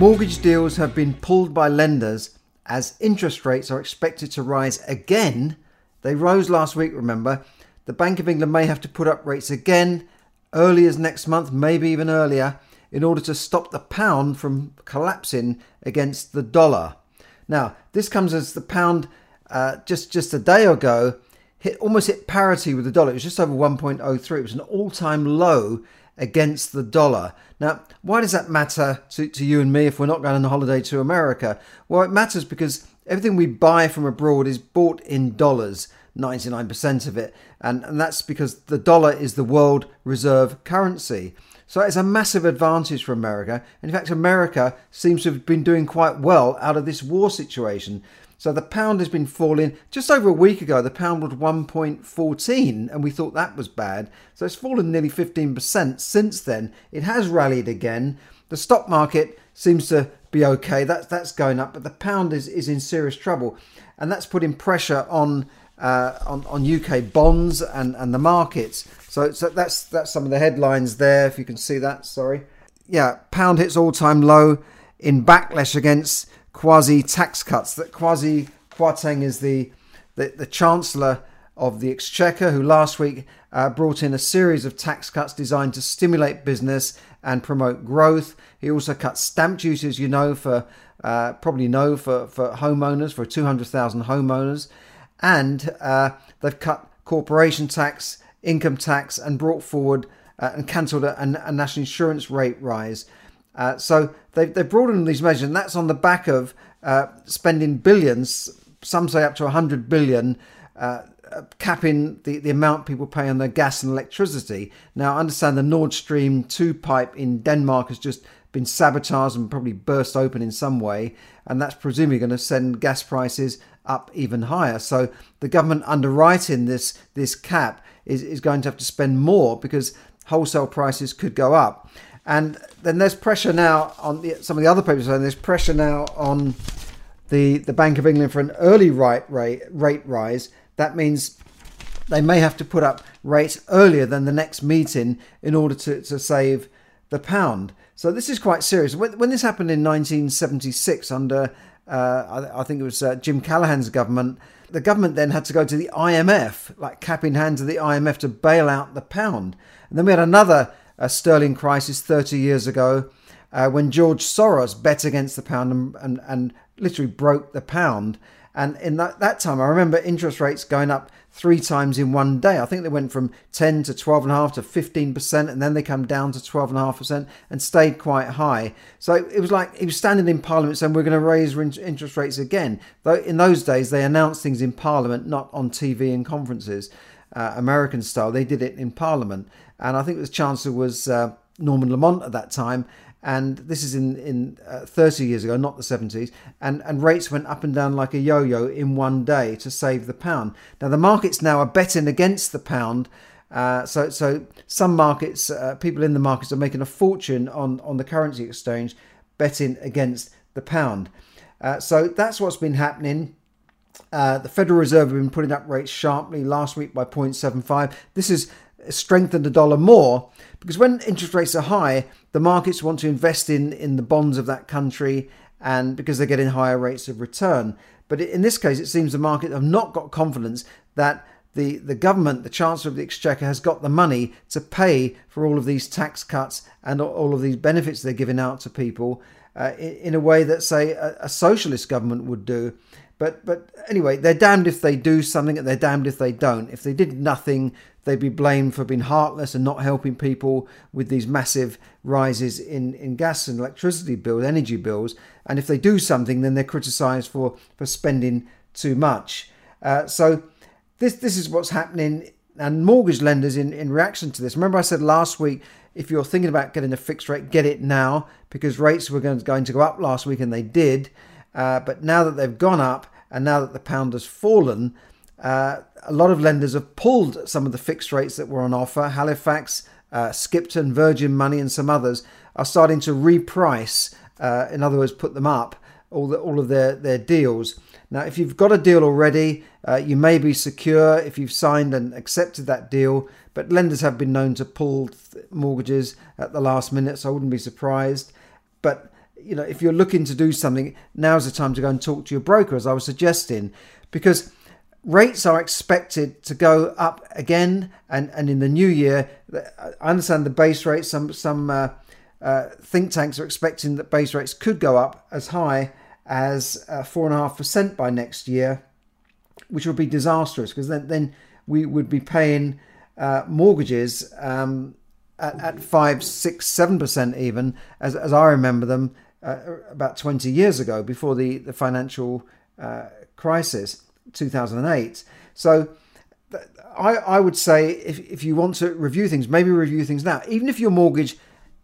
Mortgage deals have been pulled by lenders as interest rates are expected to rise again. They rose last week, remember. The Bank of England may have to put up rates again early as next month, maybe even earlier, in order to stop the pound from collapsing against the dollar. Now, this comes as the pound uh, just just a day ago hit almost hit parity with the dollar. It was just over 1.03. It was an all-time low against the dollar. Now, why does that matter to, to you and me if we're not going on a holiday to America? Well, it matters because everything we buy from abroad is bought in dollars, 99% of it. And, and that's because the dollar is the world reserve currency. So it's a massive advantage for America. In fact, America seems to have been doing quite well out of this war situation. So the pound has been falling. Just over a week ago, the pound was 1.14, and we thought that was bad. So it's fallen nearly 15% since then. It has rallied again. The stock market seems to be okay. That's that's going up, but the pound is, is in serious trouble, and that's putting pressure on uh, on, on UK bonds and, and the markets. So, so that's that's some of the headlines there. If you can see that, sorry. Yeah, pound hits all time low in backlash against Kwasi tax cuts. That Kwasi Kwarteng is the, the, the Chancellor of the Exchequer, who last week uh, brought in a series of tax cuts designed to stimulate business and promote growth. He also cut stamp duties, you know, for uh, probably know for, for homeowners, for 200,000 homeowners. And uh, they've cut corporation tax, income tax, and brought forward uh, and cancelled a, a, national insurance rate rise. Uh, so they've, they've brought in these measures, and that's on the back of uh, spending billions, some say up to 100 billion, uh, capping the, the amount people pay on their gas and electricity. Now, I understand the Nord Stream 2 pipe in Denmark has just been sabotaged and probably burst open in some way, and that's presumably going to send gas prices up even higher. So the government underwriting this this cap is, is going to have to spend more because wholesale prices could go up. And then there's pressure now on the, some of the other papers, and there's pressure now on the, the Bank of England for an early rate, rate rise. That means they may have to put up rates earlier than the next meeting in order to, to save the pound. So this is quite serious. When, when this happened in 1976 under, uh, I, I, think it was uh, Jim Callaghan's government, the government then had to go to the IMF, like cap in hand to the IMF to bail out the pound. And then we had another uh, sterling crisis 30 years ago uh, when George Soros bet against the pound and, and, and literally broke the pound. And in that, that time, I remember interest rates going up three times in one day. I think they went from 10 to 12.5 to 15%, and then they come down to 12.5% and stayed quite high. So it was like he was standing in Parliament saying, We're going to raise interest rates again. Though in those days, they announced things in Parliament, not on TV and conferences, uh, American style. They did it in Parliament and I think the Chancellor was uh, Norman Lamont at that time. And this is in in uh, 30 years ago, not the 70s. And and rates went up and down like a yo-yo in one day to save the pound. Now the markets now are betting against the pound. Uh, so so some markets, uh, people in the markets are making a fortune on on the currency exchange betting against the pound. Uh, so that's what's been happening. Uh, the Federal Reserve have been putting up rates sharply last week by 0.75. This has strengthened the dollar more because when interest rates are high, the markets want to invest in, in the bonds of that country and because they're getting higher rates of return. But in this case, it seems the market have not got confidence that the, the government, the Chancellor of the Exchequer, has got the money to pay for all of these tax cuts and all of these benefits they're giving out to people uh, in, a way that, say, a, a socialist government would do. But but anyway, they're damned if they do something and they're damned if they don't. If they did nothing, they'd be blamed for being heartless and not helping people with these massive rises in, in gas and electricity bills, energy bills. And if they do something, then they're criticised for, for spending too much. Uh, so this this is what's happening and mortgage lenders in, in reaction to this. Remember, I said last week if you're thinking about getting a fixed rate, get it now because rates were going to, going to go up last week and they did. Uh, but now that they've gone up and now that the pound has fallen, uh, a lot of lenders have pulled some of the fixed rates that were on offer. Halifax, uh, Skipton, Virgin Money, and some others are starting to reprice. Uh, in other words, put them up all the, all of their their deals. Now, if you've got a deal already, uh, you may be secure if you've signed and accepted that deal. But lenders have been known to pull mortgages at the last minute, so I wouldn't be surprised. But you know, if you're looking to do something, now's the time to go and talk to your broker, as I was suggesting, because rates are expected to go up again, and, and in the new year, I understand the base rate. Some some uh, uh, think tanks are expecting that base rates could go up as high as uh, four and a half percent by next year, which would be disastrous because then then we would be paying uh, mortgages um, at, at five, six, seven percent even, as as I remember them about twenty years ago before the the financial uh, crisis, two thousand and eight. So. I, I would say if, if you want to review things, maybe review things now. Even if your mortgage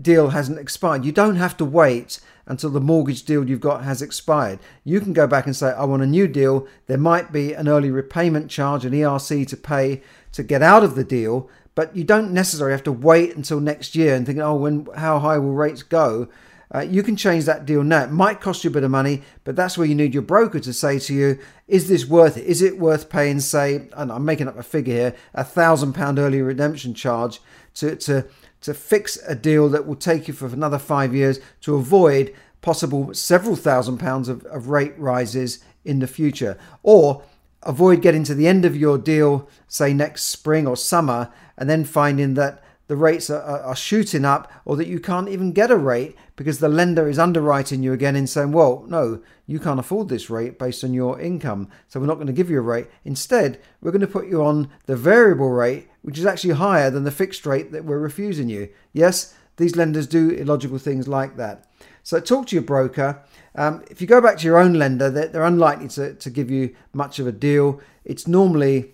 deal hasn't expired, you don't have to wait until the mortgage deal you've got has expired. You can go back and say, I want a new deal. There might be an early repayment charge, an ERC to pay to get out of the deal, but you don't necessarily have to wait until next year and think, oh, when how high will rates go? Uh, you can change that deal now. It might cost you a bit of money, but that's where you need your broker to say to you, is this worth it? Is it worth paying, say, and I'm making up a figure here, a thousand pound early redemption charge to, to to fix a deal that will take you for another five years to avoid possible several thousand pounds of, of rate rises in the future. Or avoid getting to the end of your deal, say next spring or summer, and then finding that the rates are, are, shooting up or that you can't even get a rate because the lender is underwriting you again and saying, well, no, you can't afford this rate based on your income, so we're not going to give you a rate. Instead, we're going to put you on the variable rate, which is actually higher than the fixed rate that we're refusing you. Yes, these lenders do illogical things like that. So talk to your broker. Um, if you go back to your own lender, they're, they're unlikely to, to give you much of a deal. It's normally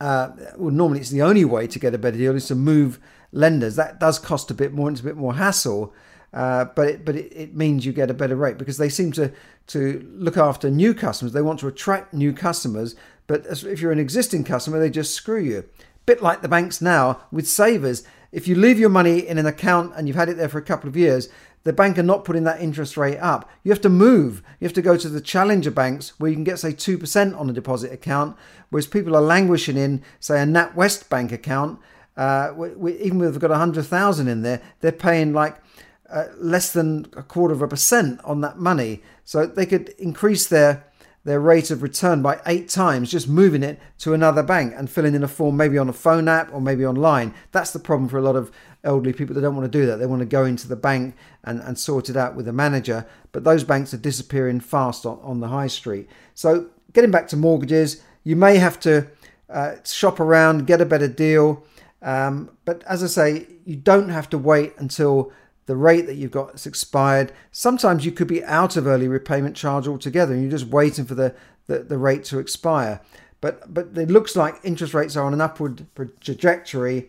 uh, well, normally it's the only way to get a better deal is to move lenders. That does cost a bit more, it's a bit more hassle, uh, but it, but it, it, means you get a better rate because they seem to to look after new customers. They want to attract new customers, but if you're an existing customer, they just screw you. Bit like the banks now with savers. If you leave your money in an account and you've had it there for a couple of years, the bank are not putting that interest rate up. You have to move. You have to go to the challenger banks where you can get, say, 2% on a deposit account, whereas people are languishing in, say, a NatWest bank account. Uh, we, even if they've got 100,000 in there, they're paying like uh, less than a quarter of a percent on that money. So they could increase their their rate of return by eight times just moving it to another bank and filling in a form maybe on a phone app or maybe online. That's the problem for a lot of elderly people that don't want to do that. They want to go into the bank and, and sort it out with a manager, but those banks are disappearing fast on, on the high street. So, getting back to mortgages, you may have to uh, shop around, get a better deal. Um, but as I say, you don't have to wait until the rate that you've got is expired. Sometimes you could be out of early repayment charge altogether and you're just waiting for the, the, the rate to expire. But but it looks like interest rates are on an upward trajectory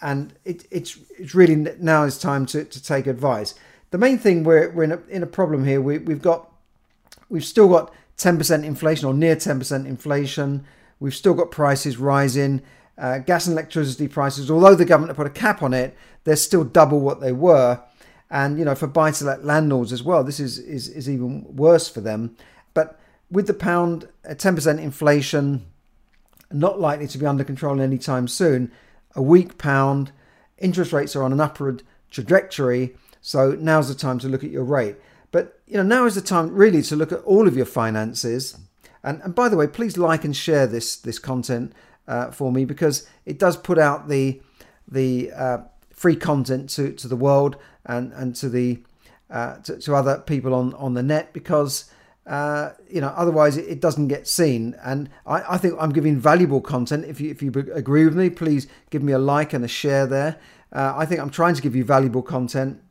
and it, it's it's really now is time to, to take advice. The main thing we're, we're in a, in a problem here. We, we've got we've still got 10% inflation or near 10% inflation. We've still got prices rising. Uh, gas and electricity prices, although the government have put a cap on it, they're still double what they were. And you know, for buy-to-let landlords as well, this is, is is even worse for them. But with the pound, 10% inflation, not likely to be under control anytime soon a weak pound, interest rates are on an upward trajectory, so now's the time to look at your rate. But you know, now is the time really to look at all of your finances. And, and by the way, please like and share this this content uh, for me because it does put out the the uh, free content to, to the world and and to the uh, to, to, other people on on the net because uh, you know, otherwise it, it, doesn't get seen. And I, I, think I'm giving valuable content. If you if you agree with me, please give me a like and a share there. Uh, I think I'm trying to give you valuable content,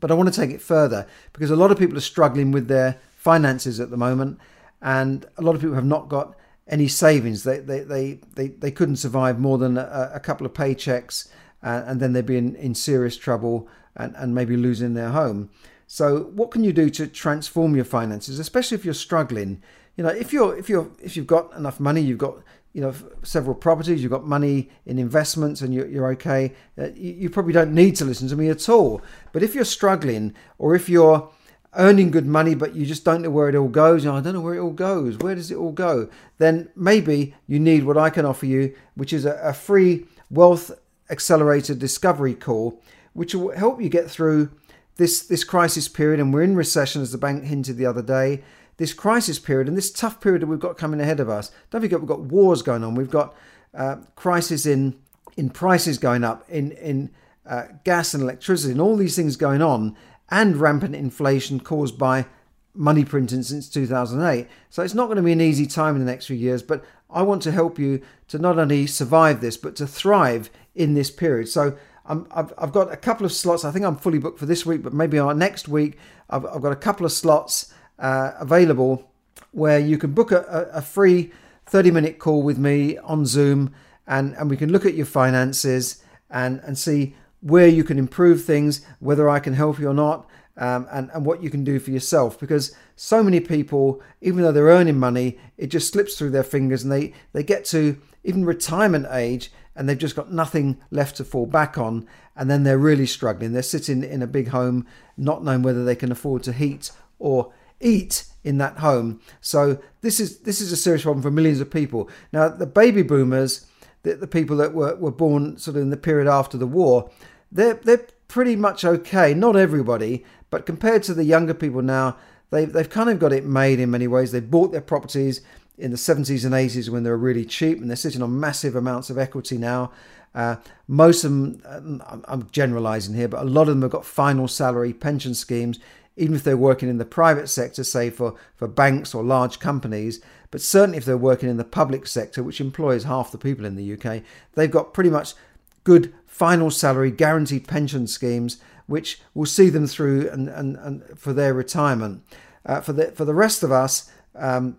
but I want to take it further because a lot of people are struggling with their finances at the moment, and a lot of people have not got any savings. They they they they, they couldn't survive more than a, a couple of paychecks, uh, and then they'd be in, in serious trouble and, and maybe losing their home. So, what can you do to transform your finances, especially if you're struggling? You know, if you're if you're if you've got enough money, you've got you know several properties, you've got money in investments, and you're, you're okay. Uh, you, you probably don't need to listen to me at all. But if you're struggling, or if you're earning good money, but you just don't know where it all goes. You know, I don't know where it all goes. Where does it all go? Then maybe you need what I can offer you, which is a, a free wealth accelerator discovery call, which will help you get through this this crisis period. And we're in recession, as the bank hinted the other day. This crisis period and this tough period that we've got coming ahead of us. Don't forget, we've got wars going on. We've got uh, crisis in in prices going up, in in uh, gas and electricity, and all these things going on and rampant inflation caused by money printing since 2008. So it's not going to be an easy time in the next few years, but I want to help you to not only survive this, but to thrive in this period. So i have got a couple of slots. I think I'm fully booked for this week, but maybe our next week I've, I've got a couple of slots uh, available where you can book a, a free 30 minute call with me on Zoom and, and we can look at your finances and, and see where you can improve things, whether I can help you or not, um, and, and what you can do for yourself. Because so many people, even though they're earning money, it just slips through their fingers and they, they get to even retirement age and they've just got nothing left to fall back on. And then they're really struggling. They're sitting in a big home, not knowing whether they can afford to heat or eat in that home. So this is this is a serious problem for millions of people. Now the baby boomers, the, the people that were, were born sort of in the period after the war, they're they're pretty much okay. Not everybody, but compared to the younger people now, they've they've kind of got it made in many ways. They bought their properties in the 70s and 80s when they were really cheap, and they're sitting on massive amounts of equity now. Uh, most of them, I'm generalizing here, but a lot of them have got final salary pension schemes, even if they're working in the private sector, say for, for banks or large companies. But certainly if they're working in the public sector, which employs half the people in the UK, they've got pretty much good final salary guaranteed pension schemes, which will see them through and, and, and for their retirement. Uh, for the for the rest of us, um,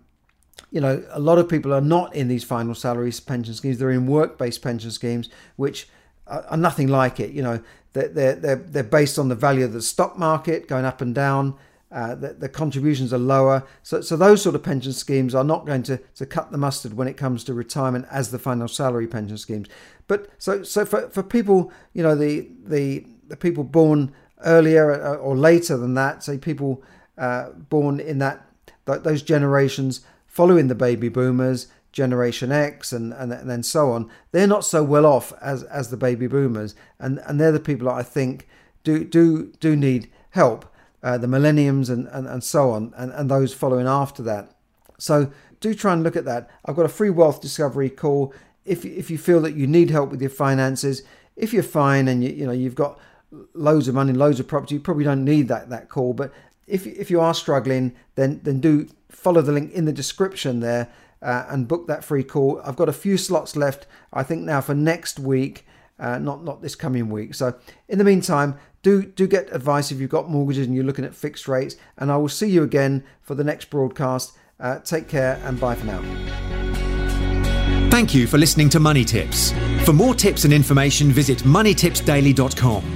you know, a lot of people are not in these final salaries pension schemes. They're in work-based pension schemes, which are, are nothing like it. You know, they're, they're they're based on the value of the stock market going up and down. Uh, the, the, contributions are lower. So, so those sort of pension schemes are not going to, to cut the mustard when it comes to retirement as the final salary pension schemes. But so so for, for people, you know, the the the people born earlier uh, or later than that, say people uh, born in that those generations following the baby boomers, Generation X, and, and and then so on, they're not so well off as as the baby boomers, and and they're the people that I think do do do need help uh, the millenniums and, and, and so on, and, and those following after that. So do try and look at that. I've got a free wealth discovery call. If, if you feel that you need help with your finances, if you're fine and you, you know you've got loads of money, loads of property, you probably don't need that, that call. But if, if you are struggling, then then do follow the link in the description there uh, and book that free call. I've got a few slots left, I think now for next week, uh, not not this coming week. So in the meantime, do do get advice if you've got mortgages and you're looking at fixed rates. And I will see you again for the next broadcast. Uh, take care and bye for now. Thank you for listening to Money Tips. For more tips and information, visit moneytipsdaily.com.